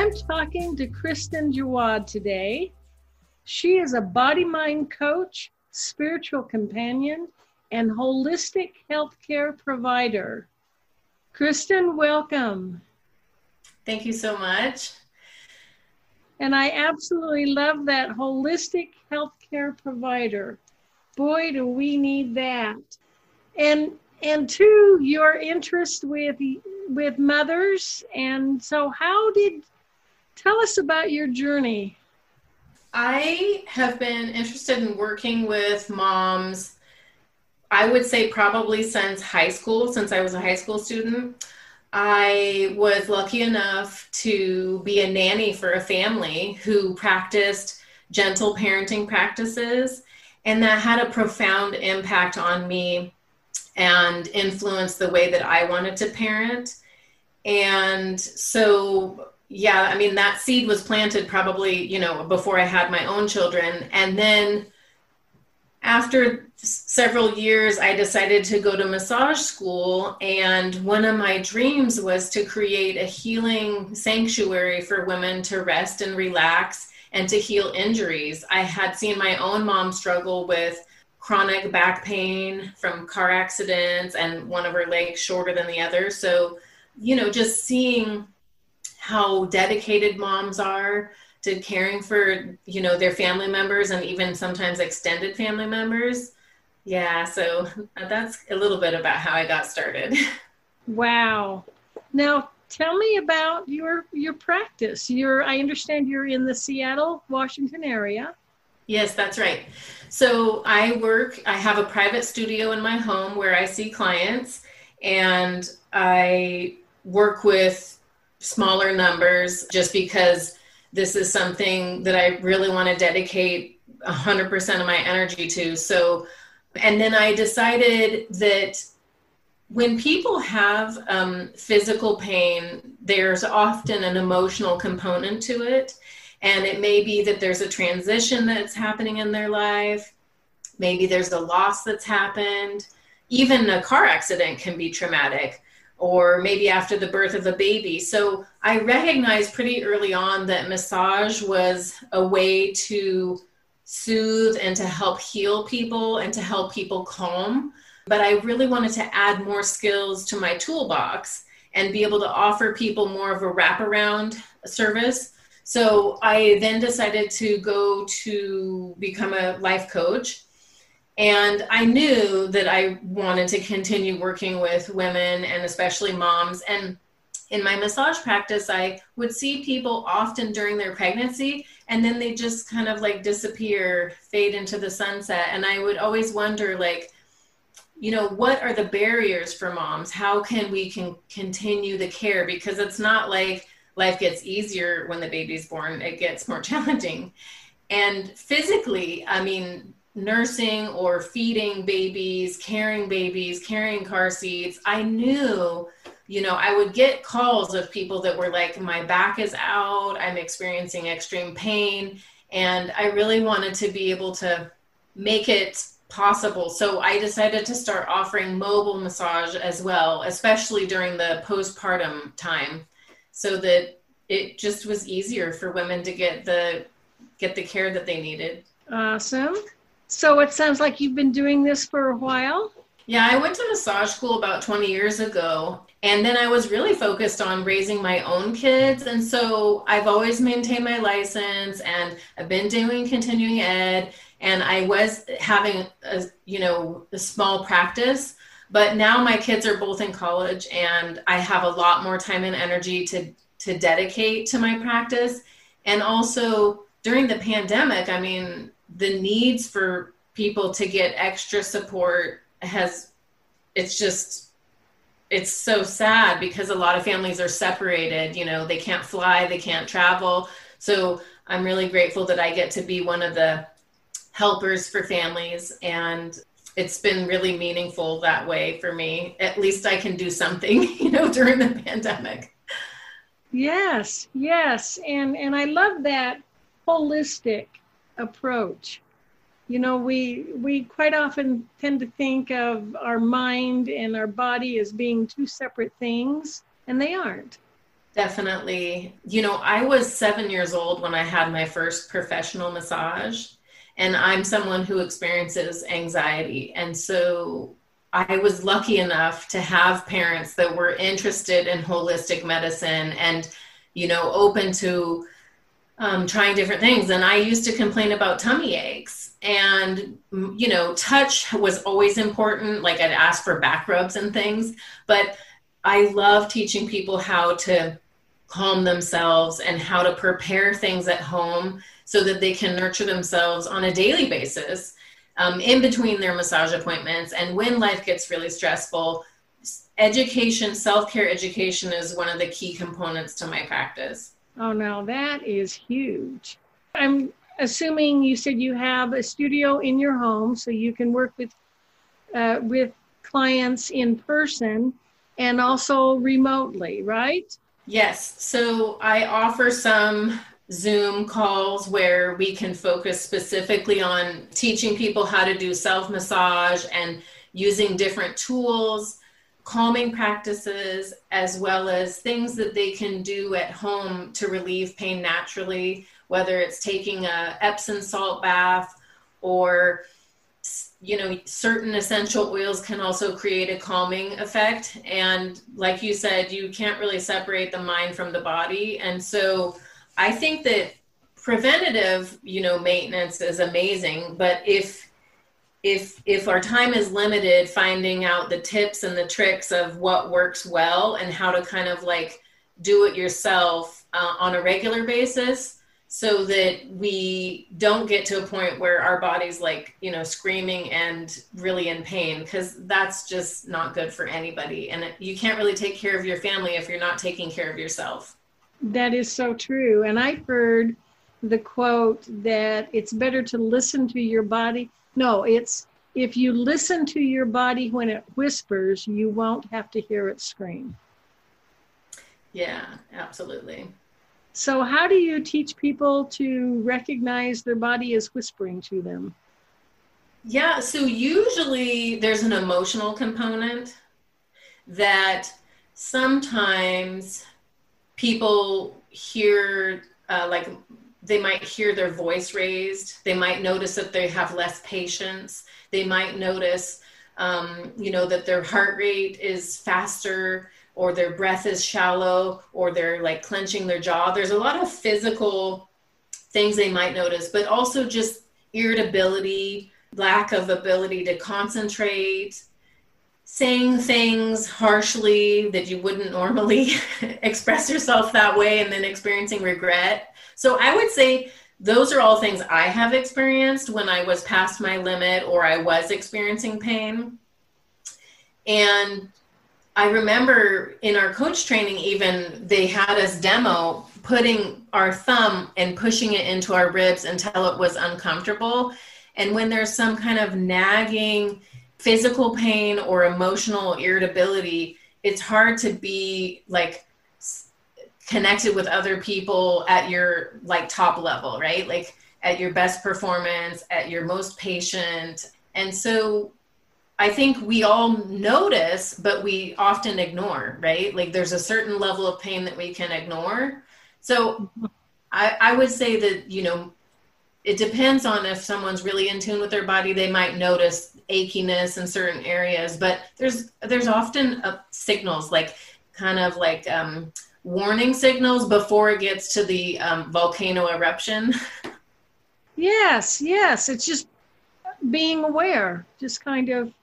I'm talking to Kristen Jawad today. She is a body mind coach, spiritual companion, and holistic healthcare provider. Kristen, welcome. Thank you so much. And I absolutely love that holistic healthcare provider. Boy, do we need that. And and two, your interest with with mothers. And so how did tell us about your journey? I have been interested in working with moms I would say probably since high school, since I was a high school student. I was lucky enough to be a nanny for a family who practiced gentle parenting practices, and that had a profound impact on me and influenced the way that I wanted to parent. And so, yeah, I mean, that seed was planted probably, you know, before I had my own children. And then after several years, I decided to go to massage school. And one of my dreams was to create a healing sanctuary for women to rest and relax and to heal injuries. I had seen my own mom struggle with chronic back pain from car accidents and one of her legs shorter than the other. So, you know, just seeing how dedicated moms are to caring for you know their family members and even sometimes extended family members. Yeah so that's a little bit about how i got started. Wow. Now tell me about your your practice. You're i understand you're in the seattle washington area. Yes that's right. So i work i have a private studio in my home where i see clients and i work with smaller numbers just because this is something that I really want to dedicate 100% of my energy to. So, and then I decided that when people have um, physical pain, there's often an emotional component to it. And it may be that there's a transition that's happening in their life. Maybe there's a loss that's happened. Even a car accident can be traumatic or maybe after the birth of a baby. So I recognized pretty early on that massage was a way to soothe and to help heal people and to help people calm. But I really wanted to add more skills to my toolbox and be able to offer people more of a wraparound service. So I then decided to go to become a life coach and I knew that I wanted to continue working with women and especially moms. And in my massage practice, I would see people often during their pregnancy and then they just kind of like disappear, fade into the sunset. And I would always wonder, like, you know, what are the barriers for moms? How can we can continue the care? Because it's not like life gets easier when the baby's born, it gets more challenging. And physically, I mean, nursing or feeding babies, carrying babies, carrying car seats, I knew, you know, I would get calls of people that were like, my back is out, I'm experiencing extreme pain. And I really wanted to be able to make it possible. So I decided to start offering mobile massage as well, especially during the postpartum time, so that it just was easier for women to get the get the care that they needed. Awesome. So it sounds like you've been doing this for a while. Yeah, I went to massage school about 20 years ago. And then I was really focused on raising my own kids. And so I've always maintained my license and I've been doing continuing ed. And I was having a, you know, a small practice. But now my kids are both in college and I have a lot more time and energy to, to dedicate to my practice. And also during the pandemic, I mean, the needs for people to get extra support has it's just it's so sad because a lot of families are separated you know they can't fly they can't travel So I'm really grateful that I get to be one of the helpers for families and it's been really meaningful that way for me. At least I can do something, you know, during the pandemic. Yes, yes. And and I love that holistic approach. You know, we we quite often tend to think of our mind and our body as being two separate things, and they aren't. Definitely. You know, I was 7 years old when I had my first professional massage and I'm someone who experiences anxiety. And so I was lucky enough to have parents that were interested in holistic medicine and, you know, open to um, trying different things. And I used to complain about tummy aches. And, you know, touch was always important. Like I'd ask for back rubs and things. But I love teaching people how to calm themselves and how to prepare things at home so that they can nurture themselves on a daily basis um, in between their massage appointments. And when life gets really stressful, education, self care education is one of the key components to my practice. Oh, now that is huge. I'm assuming you said you have a studio in your home so you can work with uh, with clients in person and also remotely, right? Yes. So I offer some Zoom calls where we can focus specifically on teaching people how to do self massage and using different tools, calming practices, as well as things that they can do at home to relieve pain naturally, whether it's taking a Epsom salt bath or you know certain essential oils can also create a calming effect. And like you said you can't really separate the mind from the body. And so I think that preventative, you know, maintenance is amazing, but if if if our time is limited finding out the tips and the tricks of what works well and how to kind of like do it yourself uh, on a regular basis so that we don't get to a point where our body's like you know screaming and really in pain because that's just not good for anybody and you can't really take care of your family if you're not taking care of yourself that is so true. And I've heard the quote that it's better to listen to your body. No, it's if you listen to your body when it whispers, you won't have to hear it scream. Yeah, absolutely. So, how do you teach people to recognize their body is whispering to them? Yeah, so usually there's an emotional component that sometimes people hear uh, like they might hear their voice raised. They might notice that they have less patience. They might notice um, you know that their heart rate is faster or their breath is shallow or they're like clenching their jaw. There's a lot of physical things they might notice but also just irritability lack of ability to concentrate saying things harshly that you wouldn't normally express yourself that way and then experiencing regret. So I would say those are all things I have experienced when I was past my limit or I was experiencing pain. And I remember in our coach training, even they had us demo putting our thumb and pushing it into our ribs until it was uncomfortable. And when there's some kind of nagging, physical pain or emotional irritability, it's hard to be like connected with other people at your like top level, right? Like at your best performance, at your most patient. And so I think we all notice, but we often ignore, right? Like there's a certain level of pain that we can ignore. So mm-hmm. I, I would say that, you know, it depends on if someone's really in tune with their body they might notice achiness in certain areas but there's there's often uh, signals like kind of like um, warning signals before it gets to the um, volcano eruption. Yes yes it's just being aware just kind of.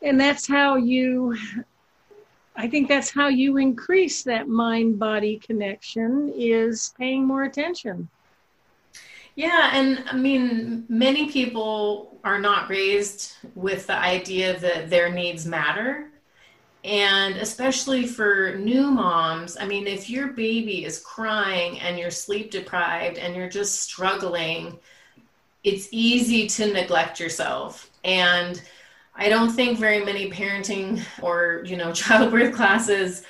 And that's how you i think that's how you increase that mind body connection is paying more attention yeah, and I mean, many people are not raised with the idea that their needs matter. And especially for new moms, I mean, if your baby is crying and you're sleep deprived and you're just struggling, it's easy to neglect yourself. And I don't think very many parenting or, you know, childbirth classes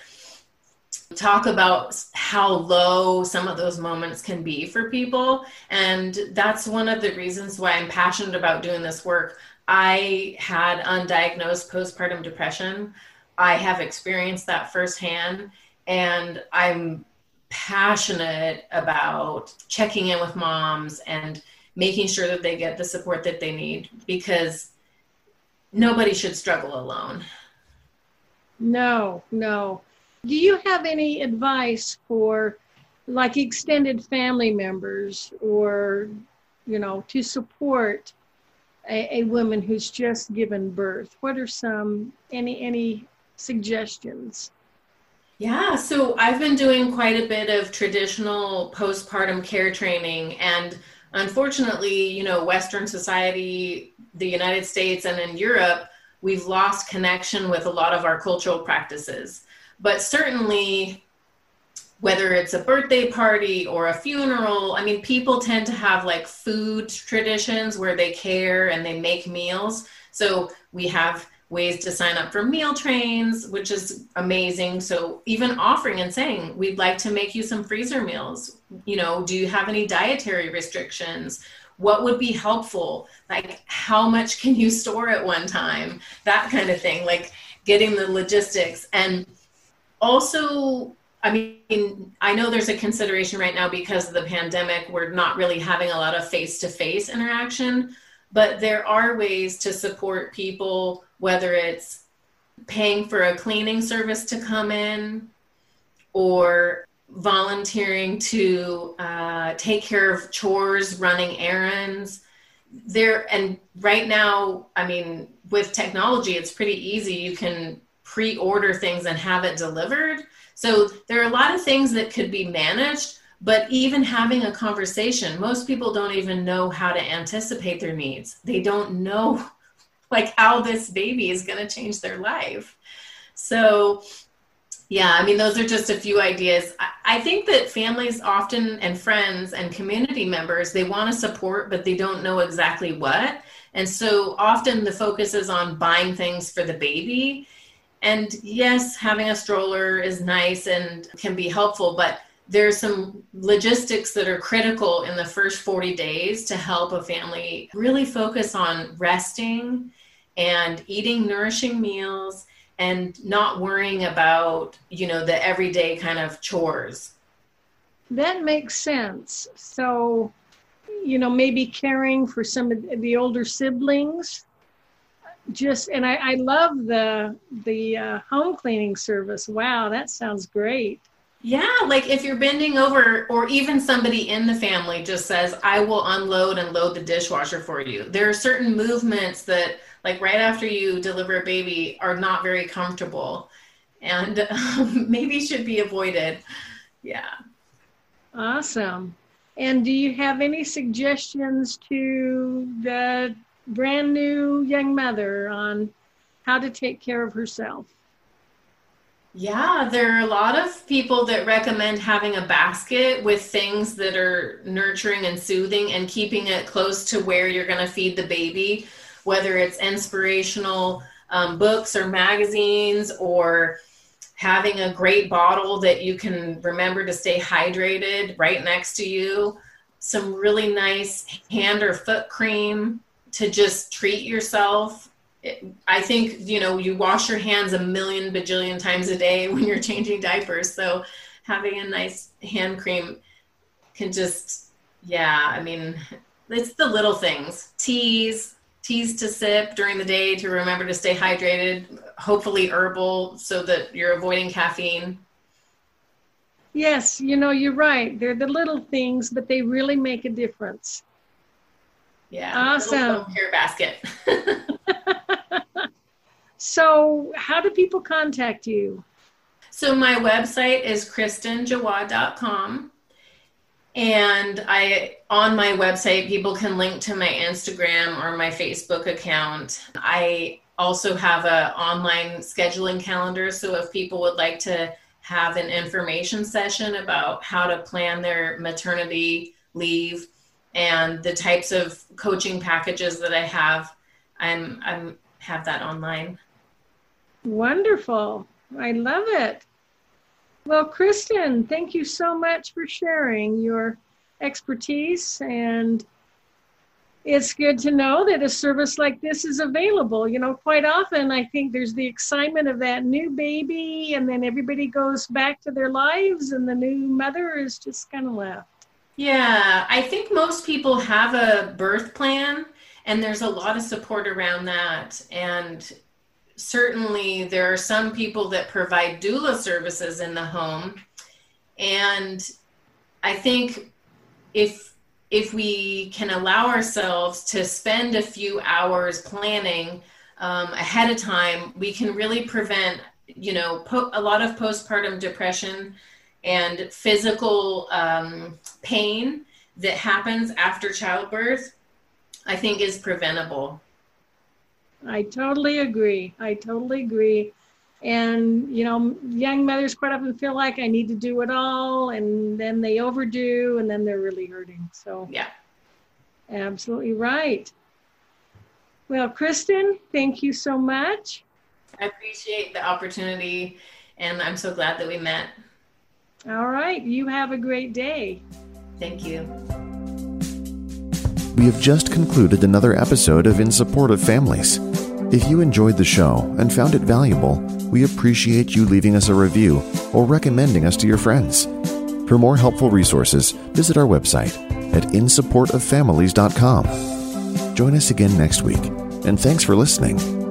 talk about how low some of those moments can be for people. And that's one of the reasons why I'm passionate about doing this work. I had undiagnosed postpartum depression. I have experienced that firsthand, and I'm passionate about checking in with moms and making sure that they get the support that they need because nobody should struggle alone. No, no. Do you have any advice for like extended family members or, you know, to support a, a woman who's just given birth? What are some, any, any suggestions? Yeah, so I've been doing quite a bit of traditional postpartum care training and unfortunately, you know, Western society, the United States, and in Europe, we've lost connection with a lot of our cultural practices. But certainly, whether it's a birthday party or a funeral, I mean, people tend to have like food traditions where they care and they make meals. So we have ways to sign up for meal trains, which is amazing. So even offering and saying, we'd like to make you some freezer meals. You know, do you have any dietary restrictions? What would be helpful? Like, how much can you store at one time? That kind of thing, like getting the logistics. And also, I mean, I know there's a consideration right now because of the pandemic, we're not really having a lot of face to face interaction, but there are ways to support people whether it's paying for a cleaning service to come in or volunteering to uh, take care of chores, running errands. There and right now, I mean, with technology, it's pretty easy. You can pre-order things and have it delivered. So there are a lot of things that could be managed, but even having a conversation, most people don't even know how to anticipate their needs. They don't know like how this baby is going to change their life. So, yeah, I mean, those are just a few ideas. I, think that families often and friends and community members, they want to support, but they don't know exactly what. And so often the focus is on buying things for the baby. And yes, having a stroller is nice and can be helpful, but there's some logistics that are critical in the first 40 days to help a family really focus on resting and eating nourishing meals and not worrying about you know the everyday kind of chores. That makes sense. So you know maybe caring for some of the older siblings just and i, I love the the uh, home cleaning service wow that sounds great yeah, like if you're bending over, or even somebody in the family just says, I will unload and load the dishwasher for you. There are certain movements that like right after you deliver a baby are not very comfortable and um, maybe should be avoided. Yeah. Awesome. And do you have any suggestions to the brand new young mother on how to take care of herself? Yeah, there are a lot of people that recommend having a basket with things that are nurturing and soothing and keeping it close to where you're going to feed the baby whether it's inspirational um, books or magazines or having a great bottle that you can remember to stay hydrated right next to you, some really nice hand or foot cream to just treat yourself. I think, you know, you wash your hands a million bajillion times a day when you're changing diapers. So having a nice hand cream can just, yeah, I mean, it's the little things. Teas, teas to sip during the day to remember to stay hydrated, hopefully herbal so that you're avoiding caffeine. Yes, you know, you're right. They're the little things, but they really make a difference. Yeah. Awesome. Care basket. so, how do people contact you? So, my website is kristenjawad.com. And I on my website people can link to my Instagram or my Facebook account. I also have a online scheduling calendar. So if people would like to have an information session about how to plan their maternity leave and the types of coaching packages that I have, I'm I'm have that online. Wonderful. I love it. Well, Kristen, thank you so much for sharing your expertise and it's good to know that a service like this is available. You know, quite often I think there's the excitement of that new baby, and then everybody goes back to their lives, and the new mother is just kind of left. Yeah, I think most people have a birth plan, and there's a lot of support around that. And certainly there are some people that provide doula services in the home. And I think if if we can allow ourselves to spend a few hours planning um, ahead of time, we can really prevent, you know, po- a lot of postpartum depression and physical um, pain that happens after childbirth. I think is preventable. I totally agree. I totally agree. And, you know, young mothers quite often feel like I need to do it all, and then they overdo, and then they're really hurting. So, yeah. Absolutely right. Well, Kristen, thank you so much. I appreciate the opportunity, and I'm so glad that we met. All right. You have a great day. Thank you. We have just concluded another episode of In Support of Families. If you enjoyed the show and found it valuable, we appreciate you leaving us a review or recommending us to your friends. For more helpful resources, visit our website at insupportoffamilies.com. Join us again next week, and thanks for listening.